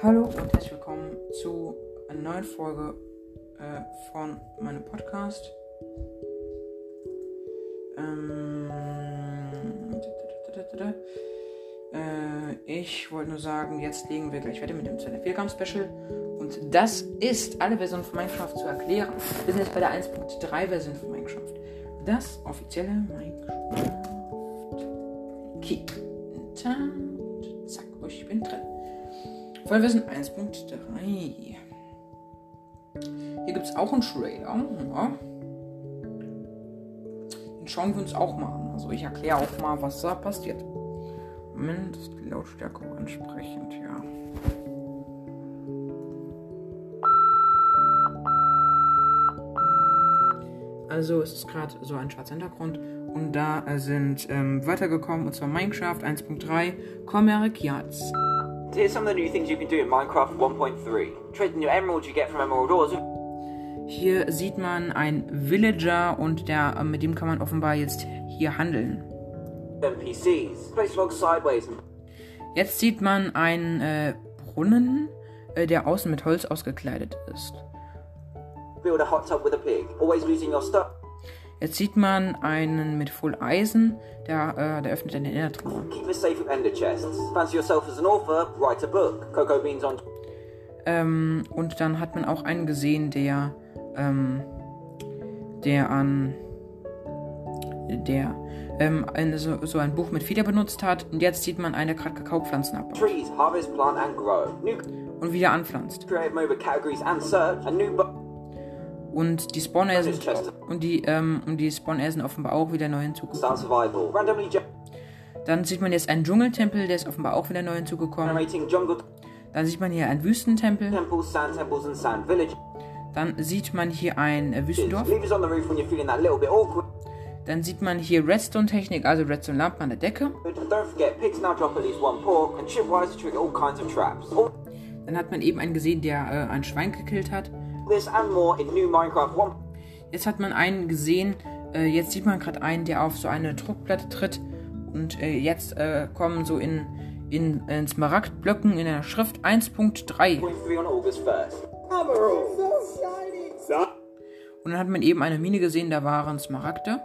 Hallo und herzlich willkommen zu einer neuen Folge äh, von meinem Podcast. Ähm, äh, ich wollte nur sagen, jetzt legen wir gleich weiter mit dem 2 Gramm Special. Und das ist alle Versionen von Minecraft zu erklären. Wir sind jetzt bei der 1.3 Version von Minecraft. Das offizielle Minecraft. Okay. Und zack, ich bin drin. Vollversion 1.3. Hier gibt es auch einen Trailer. Ja. Den schauen wir uns auch mal an. Also ich erkläre auch mal, was da passiert. Moment, ist die Lautstärke entsprechend, ja. Also es ist gerade so ein schwarzer Hintergrund und da sind ähm, Wörter gekommen und zwar Minecraft 1.3 Comeric Yards. Here's some of the new things you can do in Minecraft 1.3. Trade the new emeralds you get from emerald ores. Hier sieht man einen Villager und der, äh, mit dem kann man offenbar jetzt hier handeln. NPCs. Place logs sideways Jetzt sieht man einen äh, Brunnen, äh, der außen mit Holz ausgekleidet ist. build a hot tub with a pig. Always losing your stuff. Jetzt sieht man einen mit Full Eisen, der, äh, der öffnet eine Innertruhe. Keep it safe with ender chests. Fancy yourself as an author? Write a book. Cocoa beans on Ähm, und dann hat man auch einen gesehen, der, ähm, der an, der, ähm, eine, so, so ein Buch mit Feder benutzt hat. Und jetzt sieht man eine gerade Kakaopflanzen abbaut trees. Harvest, plant and grow. New und wieder anpflanzt. creative mode with categories and search. A new. Und die Spawner sind, und die, ähm, und die Spawner sind offenbar auch wieder neu hinzugekommen. Dann sieht man jetzt einen Dschungeltempel, der ist offenbar auch wieder neu hinzugekommen. Dann sieht man hier einen Wüstentempel. Dann sieht man hier ein äh, Wüstendorf. Dann sieht man hier Redstone-Technik, also Redstone-Lampen an der Decke. Dann hat man eben einen gesehen, der äh, ein Schwein gekillt hat. This and more in new Minecraft 1. Jetzt hat man einen gesehen, äh, jetzt sieht man gerade einen, der auf so eine Druckplatte tritt. Und äh, jetzt äh, kommen so in, in, in Smaragdblöcken in der Schrift 1.3. 3 on August 1st. Und dann hat man eben eine Mine gesehen, da waren Smaragde.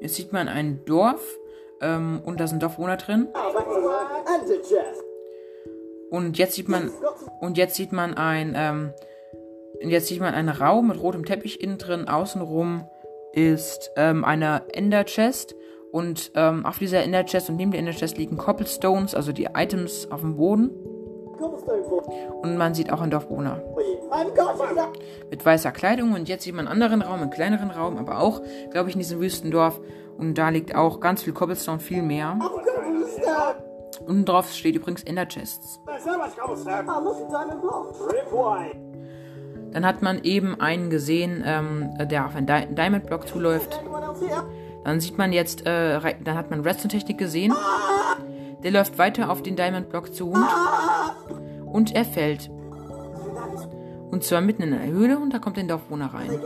Jetzt sieht man ein Dorf ähm, und da sind Dorfbewohner drin. Und jetzt sieht man und jetzt sieht man ein ähm, jetzt sieht man einen Raum mit rotem Teppich innen drin. Außenrum ist ähm, eine Ender Chest und ähm, auf dieser Ender Chest und neben der Ender Chest liegen Cobblestones, also die Items auf dem Boden. Und man sieht auch einen Dorfbewohner mit weißer Kleidung. Und jetzt sieht man einen anderen Raum, einen kleineren Raum, aber auch, glaube ich, in diesem Wüstendorf. Und da liegt auch ganz viel Cobblestone, viel mehr. Unten drauf steht übrigens Ender Chests. Dann hat man eben einen gesehen, ähm, der auf einen Di Diamond Block zuläuft. Dann sieht man jetzt, äh, dann hat man Redstone-Technik gesehen. Der läuft weiter auf den Diamond Block zu und, und er fällt. Und zwar mitten in einer Höhle und da kommt ein Dorfbewohner rein.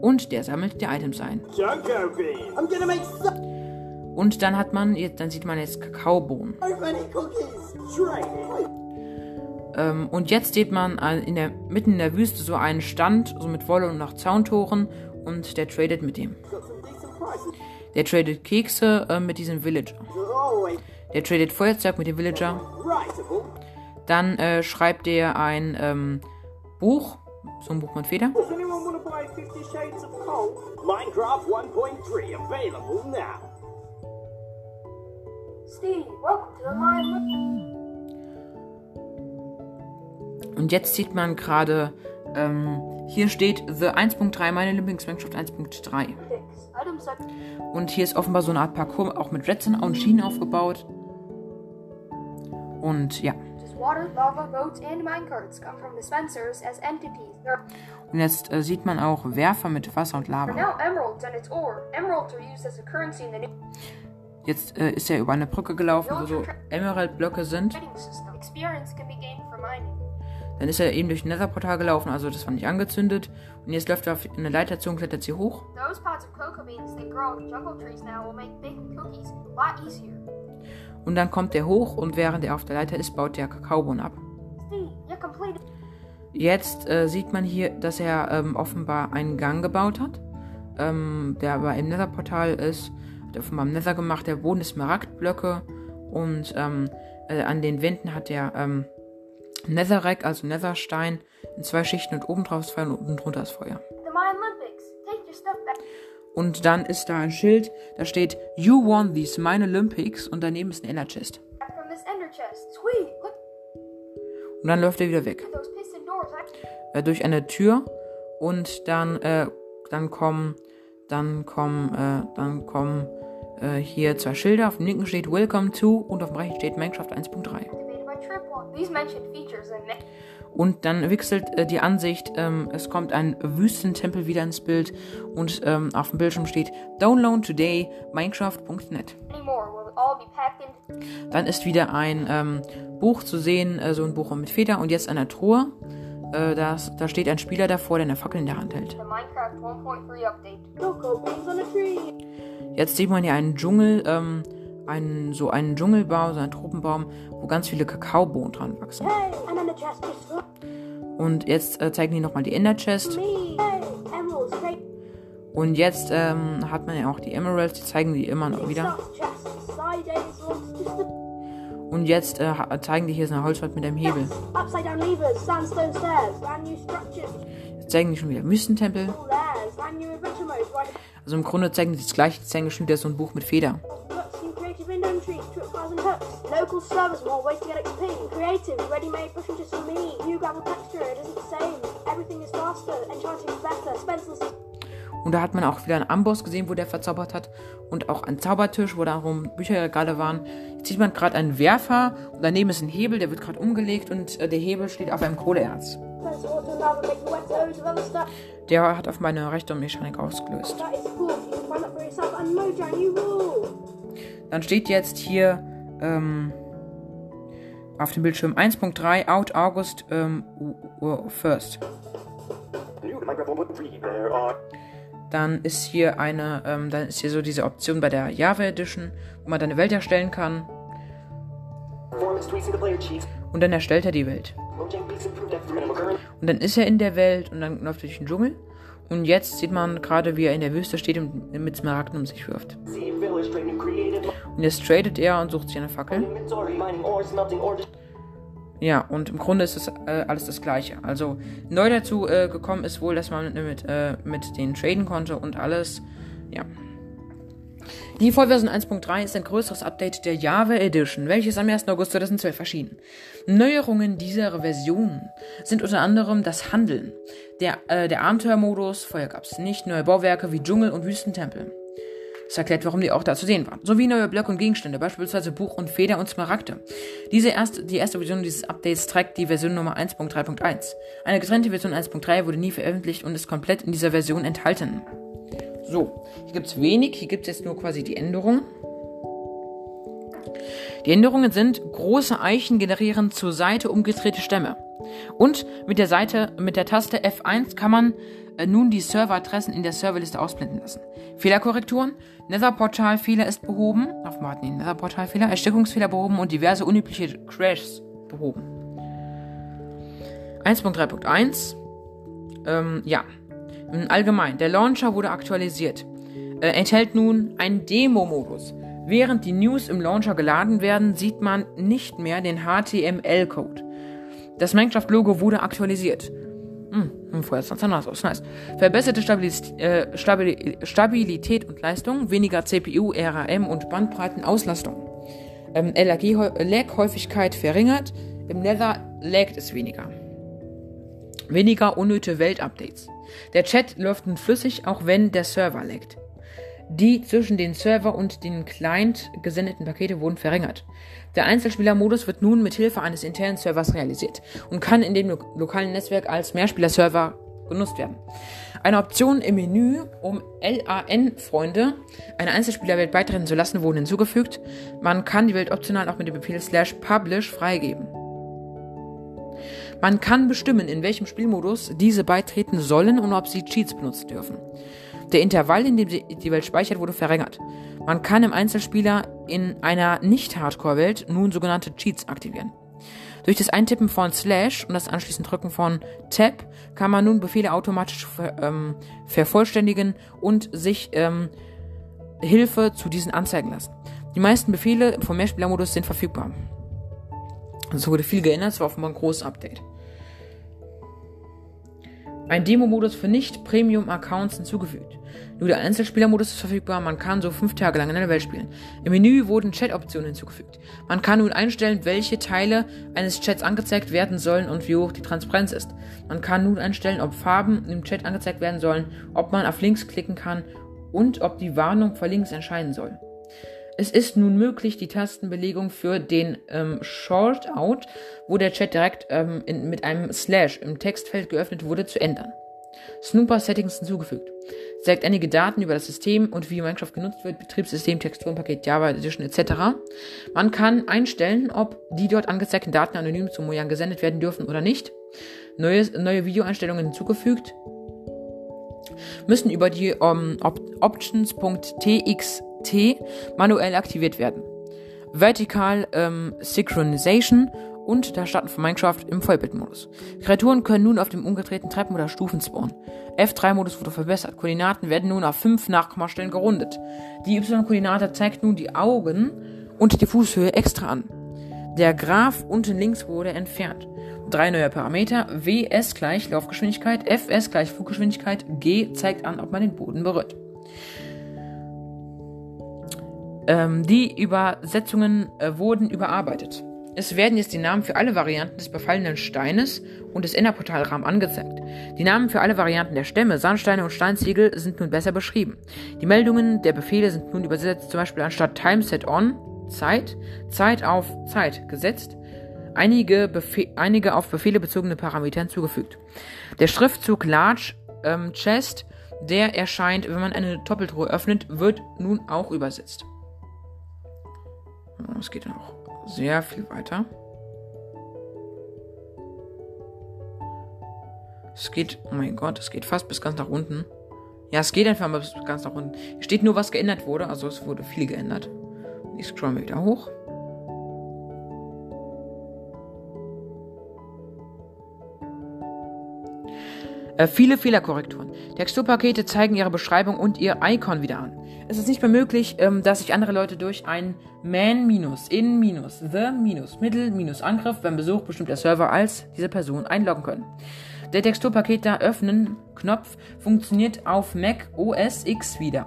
Und der sammelt die Items ein. Und dann hat man, dann sieht man jetzt Kakaobohnen. Ähm, und jetzt sieht man äh, in der, mitten in der Wüste so einen Stand, so mit Wolle und nach Zauntoren. Und der tradet mit dem. Der tradet Kekse äh, mit diesem Villager. Der tradet Feuerzeug mit dem Villager. Dann äh, schreibt er ein ähm, Buch. So ein Buch mit Feder. Minecraft 1.3 available now. Steve, welcome to mine. Und jetzt sieht man gerade, ähm, hier steht The 1.3, meine Lieblingsmannschaft 1.3. Six. Item set. Und hier ist offenbar so eine Art Parcours auch mit Redstone und Schienen aufgebaut. Und ja. Und jetzt äh, sieht man auch Werfer mit Wasser und Lava. Jetzt äh, ist er über eine Brücke gelaufen, wo so Emerald-Blöcke sind. Dann ist er eben durch ein Netherportal gelaufen, also das war nicht angezündet. Und jetzt läuft er auf eine Leiter zu und klettert sie hoch. Und dann kommt er hoch und während er auf der Leiter ist, baut der Kakaobohnen ab. Jetzt äh, sieht man hier, dass er ähm, offenbar einen Gang gebaut hat, ähm, der aber im Nether-Portal ist. Offenbar im Nether gemacht. Der Boden ist Smaragdblöcke und ähm, äh, an den Wänden hat er ähm, Netherrack, also Netherstein, in zwei Schichten und oben drauf ist Feuer und unten drunter ist Feuer. Und dann ist da ein Schild, da steht You won these Mine Olympics und daneben ist ein Ender Chest. Und dann läuft er wieder weg. äh, durch eine Tür und dann äh, dann kommen dann kommen äh, dann kommen äh, hier zwei Schilder. Auf dem linken steht Welcome to und auf dem rechten steht Minecraft 1.3. activated by Trip One. These mentioned features in it. Und dann wechselt äh, die Ansicht. Ähm, es kommt ein Wüstentempel wieder ins Bild und ähm, auf dem Bildschirm steht Download today Minecraft.net. Dann ist wieder ein ähm, Buch zu sehen, äh, so ein Buch mit Feder und jetzt eine Truhe. Äh, das, da steht ein Spieler davor, der eine Fackel in der Hand hält. the Minecraft 1.3 update. Cocoa beans on a tree. Jetzt sieht man hier einen Dschungel, ähm, einen, so einen Dschungelbaum, so einen Tropenbaum, wo ganz viele Kakaobohnen dran wachsen. Und jetzt äh, zeigen die nochmal die Ender Chest. Und jetzt ähm, hat man ja auch die Emeralds, die zeigen die immer noch wieder. Und jetzt äh, zeigen die hier so eine Holzwand mit einem Hebel. Jetzt zeigen die schon wieder Wüstentempel. right? Also im Grunde zeigen die das gleiche, die zeigen schon wieder so ein Buch mit Feder. Und da hat man auch wieder einen Amboss gesehen, wo der verzaubert hat. Und auch einen Zaubertisch, wo darum Bücherregale waren. Jetzt sieht man gerade einen Werfer und daneben ist ein Hebel, der wird gerade umgelegt und äh, der Hebel steht auf einem Kohleerz. Der hat auf meine rechte Mechanik ausgelöst. Dann steht jetzt hier ähm, auf dem Bildschirm 1.3 out August ähm, first. Dann ist hier eine, ähm, dann ist hier so diese Option bei der Java Edition, wo man dann eine Welt erstellen kann. Und dann erstellt er die Welt. Und dann ist er in der Welt und dann läuft er durch den Dschungel. Und jetzt sieht man gerade, wie er in der Wüste steht und mit Smaragden um sich wirft. Und jetzt tradet er und sucht sich eine Fackel. Ja, und im Grunde ist es äh, alles das Gleiche. Also neu dazu äh, gekommen ist wohl, dass man mit, äh, mit denen traden konnte und alles. Ja. Die Vollversion 1.3 ist ein größeres Update der Java Edition, welches am 1. August 2012 erschien. Neuerungen dieser Version sind unter anderem das Handeln, der, äh, der Abenteuermodus, vorher gab es nicht, neue Bauwerke wie Dschungel und Wüstentempel. Das erklärt, warum die auch da zu sehen waren. Sowie neue Blöcke und Gegenstände, beispielsweise Buch und Feder und Smaragde. Diese erste, die erste Version dieses Updates trägt die Version Nummer 1.3.1. Eine getrennte Version 1.3 wurde nie veröffentlicht und ist komplett in dieser Version enthalten. So, hier gibt es wenig, hier gibt es jetzt nur quasi die Änderungen. Die Änderungen sind, große Eichen generieren zur Seite umgedrehte Stämme. Und mit der Seite, mit der Taste F1 kann man äh, nun die Serveradressen in der Serverliste ausblenden lassen. Fehlerkorrekturen, Nether-Portal-Fehler ist behoben, auf den Nether-Portal-Fehler, Erstickungsfehler behoben und diverse unübliche Crashs behoben. 1.3.1 ähm, ja, Allgemein, der Launcher wurde aktualisiert. Äh, enthält nun einen Demo-Modus. Während die News im Launcher geladen werden, sieht man nicht mehr den HTML-Code. Das Minecraft-Logo wurde aktualisiert. Vorher sah es anders aus. Nice. Verbesserte Stabilis äh, Stabil Stabilität und Leistung, weniger CPU, RAM und Bandbreitenauslastung. Ähm, LAG-Lag-Häufigkeit verringert, im Nether laggt es weniger. Weniger unnötige Welt-Updates. Der Chat läuft nun flüssig, auch wenn der Server laggt. Die zwischen den Server und den Client gesendeten Pakete wurden verringert. Der Einzelspielermodus wird nun mit Hilfe eines internen Servers realisiert und kann in dem lo lokalen Netzwerk als Mehrspieler-Server genutzt werden. Eine Option im Menü, um LAN-Freunde eine Einzelspielerwelt beitreten zu lassen, wurden hinzugefügt. Man kann die Welt optional auch mit dem Befehl slash publish freigeben. Man kann bestimmen, in welchem Spielmodus diese beitreten sollen und ob sie Cheats benutzen dürfen. Der Intervall, in dem die Welt speichert, wurde verringert. Man kann im Einzelspieler in einer Nicht-Hardcore-Welt nun sogenannte Cheats aktivieren. Durch das Eintippen von Slash und das anschließende Drücken von Tab kann man nun Befehle automatisch ver, ähm, vervollständigen und sich ähm, Hilfe zu diesen anzeigen lassen. Die meisten Befehle vom Mehrspielermodus sind verfügbar. Es wurde viel geändert, es war offenbar ein großes Update. Ein Demo-Modus für Nicht-Premium-Accounts hinzugefügt. Nur der Einzelspieler-Modus ist verfügbar, man kann so fünf Tage lang in einer Welt spielen. Im Menü wurden Chat-Optionen hinzugefügt. Man kann nun einstellen, welche Teile eines Chats angezeigt werden sollen und wie hoch die Transparenz ist. Man kann nun einstellen, ob Farben im Chat angezeigt werden sollen, ob man auf Links klicken kann und ob die Warnung vor Links erscheinen soll. Es ist nun möglich, die Tastenbelegung für den ähm, Shortout, wo der Chat direkt ähm, in, mit einem Slash im Textfeld geöffnet wurde, zu ändern. Snooper Settings hinzugefügt. Zeigt einige Daten über das System und wie Minecraft genutzt wird, Betriebssystem, Texturenpaket, Java Edition etc. Man kann einstellen, ob die dort angezeigten Daten anonym zu Mojang gesendet werden dürfen oder nicht. Neue, neue Videoeinstellungen hinzugefügt. Müssen über die um, Op Options.txt manuell aktiviert werden. Vertical ähm, Synchronization und das Starten von Minecraft im Vollbildmodus. Kreaturen können nun auf dem umgedrehten Treppen oder Stufen spawnen. F3-Modus wurde verbessert. Koordinaten werden nun auf 5 Nachkommastellen gerundet. Die Y-Koordinate zeigt nun die Augen und die Fußhöhe extra an. Der Graph unten links wurde entfernt. Drei neue Parameter. WS gleich Laufgeschwindigkeit, FS gleich Fluggeschwindigkeit, G zeigt an, ob man den Boden berührt. Ähm, die Übersetzungen äh, wurden überarbeitet. Es werden jetzt die Namen für alle Varianten des befallenen Steines und des Enderportalrahmen angezeigt. Die Namen für alle Varianten der Stämme, Sandsteine und Steinziegel sind nun besser beschrieben. Die Meldungen der Befehle sind nun übersetzt, zum Beispiel anstatt Time Set On, Zeit, Zeit auf Zeit gesetzt, einige, Befe einige auf Befehle bezogene Parameter hinzugefügt. Der Schriftzug Large ähm, Chest, der erscheint, wenn man eine Doppeltruhe öffnet, wird nun auch übersetzt. Es geht noch sehr viel weiter. Es geht, oh mein Gott, es geht fast bis ganz nach unten. Ja, es geht einfach mal bis ganz nach unten. Hier steht nur, was geändert wurde, also es wurde viel geändert. Ich scroll wieder hoch. Äh, viele Fehlerkorrekturen. Texturpakete zeigen ihre Beschreibung und ihr Icon wieder an. Es ist nicht mehr möglich, ähm, dass sich andere Leute durch ein Man minus, in minus, the minus, Mittel minus Angriff beim Besuch bestimmter Server als diese Person einloggen können. Der Texturpaket öffnen Knopf funktioniert auf Mac OS X wieder.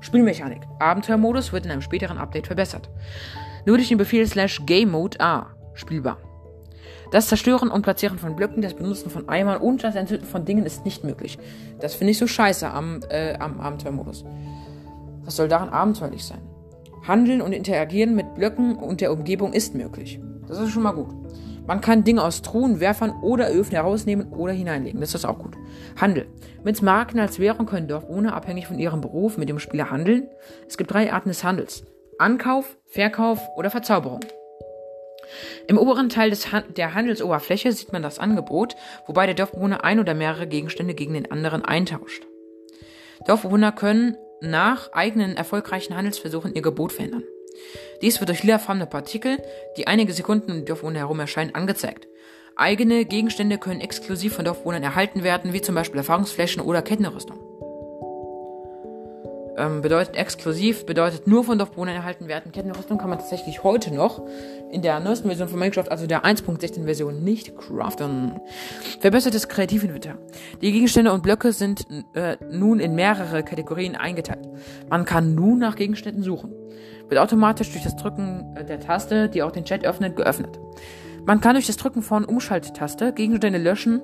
Spielmechanik. Abenteuermodus wird in einem späteren Update verbessert. Nur durch den Befehl slash Game Mode A spielbar. Das Zerstören und Platzieren von Blöcken, das Benutzen von Eimern und das Entzünden von Dingen ist nicht möglich. Das finde ich so scheiße am, äh, am Abenteuermodus. Was soll daran abenteuerlich sein? Handeln und interagieren mit Blöcken und der Umgebung ist möglich. Das ist schon mal gut. Man kann Dinge aus Truhen, Werfern oder Öfen herausnehmen oder hineinlegen. Das ist auch gut. Handel. Mit Marken als Währung können Dorfbewohner abhängig von ihrem Beruf mit dem Spieler handeln. Es gibt drei Arten des Handels. Ankauf, Verkauf oder Verzauberung. Im oberen Teil des Han der Handelsoberfläche sieht man das Angebot, wobei der Dorfbewohner ein oder mehrere Gegenstände gegen den anderen eintauscht. Dorfbewohner können nach eigenen erfolgreichen Handelsversuchen ihr Gebot verändern. Dies wird durch lilafarbene Partikel, die einige Sekunden um die Dorfbewohner herum erscheinen, angezeigt. Eigene Gegenstände können exklusiv von Dorfbewohnern erhalten werden, wie zum Beispiel Erfahrungsflächen oder Kettenrüstung. Ähm, bedeutet exklusiv, bedeutet nur von Dorfbewohnern erhalten werden. Kettenrüstung kann man tatsächlich heute noch in der neuesten Version von Minecraft, also der 1.16 Version, nicht craften. Verbessertes Kreativinventar. Die Gegenstände und Blöcke sind äh, nun in mehrere Kategorien eingeteilt. Man kann nun nach Gegenständen suchen. Wird automatisch durch das Drücken äh, der Taste, die auch den Chat öffnet, geöffnet. Man kann durch das Drücken von Umschalttaste Gegenstände löschen.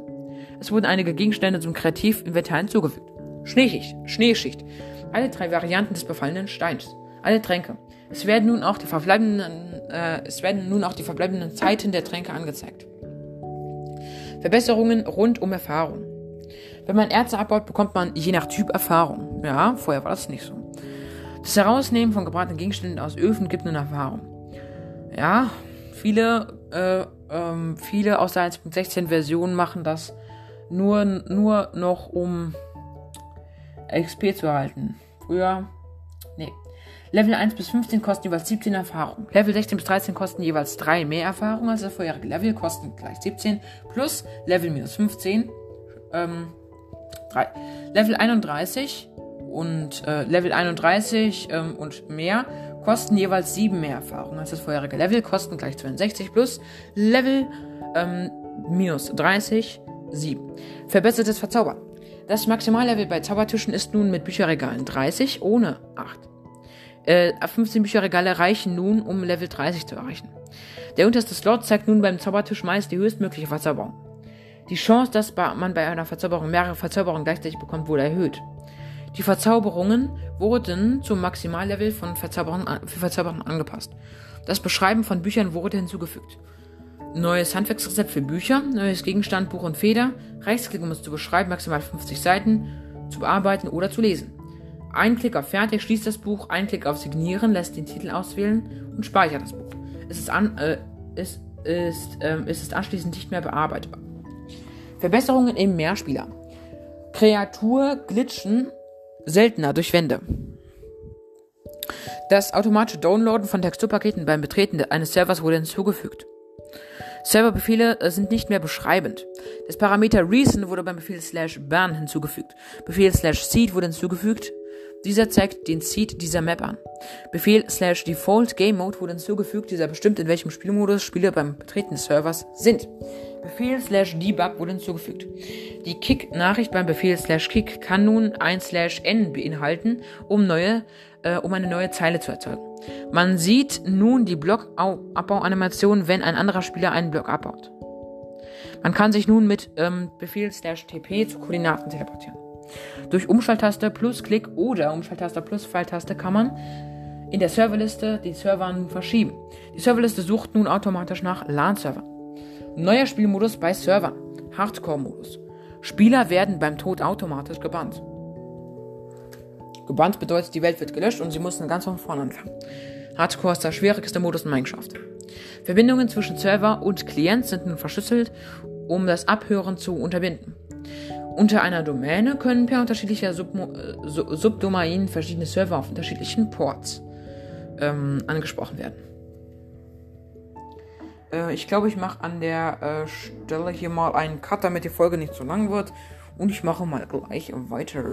Es wurden einige Gegenstände zum Kreativinventar hinzugefügt. Schneeschicht, Schneeschicht alle drei Varianten des befallenen Steins, alle Tränke. Es werden nun auch die verbleibenden, äh, es werden nun auch die verbleibenden Zeiten der Tränke angezeigt. Verbesserungen rund um Erfahrung. Wenn man Erze abbaut, bekommt man je nach Typ Erfahrung. Ja, vorher war das nicht so. Das Herausnehmen von gebratenen Gegenständen aus Öfen gibt nun Erfahrung. Ja, viele, äh, ähm, viele aus der 1.16 Version machen das nur, nur noch um XP zu erhalten. Früher. Nee. Level 1 bis 15 kosten jeweils 17 Erfahrung. Level 16 bis 13 kosten jeweils 3 mehr Erfahrung als das vorherige Level, kosten gleich 17. Plus Level minus 15. Ähm, 3. Level 31 und äh, Level 31 ähm, und mehr kosten jeweils 7 mehr Erfahrung als das vorherige Level, kosten gleich 62 plus Level ähm, minus 30, 7. Verbessertes Verzaubern. Das Maximallevel bei Zaubertischen ist nun mit Bücherregalen 30 ohne 8. Äh, 15 Bücherregale reichen nun, um Level 30 zu erreichen. Der unterste Slot zeigt nun beim Zaubertisch meist die höchstmögliche Verzauberung. Die Chance, dass man bei einer Verzauberung mehrere Verzauberungen gleichzeitig bekommt, wurde erhöht. Die Verzauberungen wurden zum Maximallevel von Verzauberern, für Verzauberern angepasst. Das Beschreiben von Büchern wurde hinzugefügt. Neues Handwerksrezept für Bücher, neues Gegenstand, Buch und Feder, Rechtsklick, um es zu beschreiben, maximal 50 Seiten, zu bearbeiten oder zu lesen. Ein Klick auf Fertig schließt das Buch, ein Klick auf Signieren lässt den Titel auswählen und speichert das Buch. Es ist, an, äh, es ist, ähm, es ist anschließend nicht mehr bearbeitbar. Verbesserungen im Mehrspieler. Kreatur glitschen seltener durch Wände. Das automatische Downloaden von Texturpaketen beim Betreten eines Servers wurde hinzugefügt. Serverbefehle äh, sind nicht mehr beschreibend. Das Parameter Reason wurde beim Befehl slash ban hinzugefügt. Befehl slash seed wurde hinzugefügt. Dieser zeigt den Seed dieser Map an. Befehl slash default game mode wurde hinzugefügt. Dieser bestimmt, in welchem Spielmodus Spieler beim Betreten des Servers sind. Befehl slash debug wurde hinzugefügt. Die Kick-Nachricht beim Befehl slash kick kann nun ein slash n beinhalten, um neue, äh, um eine neue Zeile zu erzeugen. Man sieht nun die Blockabbauanimation, wenn ein anderer Spieler einen Block abbaut. Man kann sich nun mit ähm, Befehl tp zu Koordinaten teleportieren. Durch Umschalttaste plus Klick oder Umschalttaste plus Pfeiltaste kann man in der Serverliste die Server nun verschieben. Die Serverliste sucht nun automatisch nach LAN-Servern. Neuer Spielmodus bei Servern. Hardcore-Modus. Spieler werden beim Tod automatisch gebannt. Gebannt bedeutet, die Welt wird gelöscht und sie müssen ganz von vorne anfangen. Hardcore ist der schwierigste Modus in Minecraft. Verbindungen zwischen Server und Klient sind nun verschlüsselt, um das Abhören zu unterbinden. Unter einer Domäne können per unterschiedlicher Submo äh, Subdomain verschiedene Server auf unterschiedlichen Ports ähm, angesprochen werden. Äh, ich glaube, ich mache an der äh, Stelle hier mal einen Cut, damit die Folge nicht zu lang wird. Und ich mache mal gleich weiter.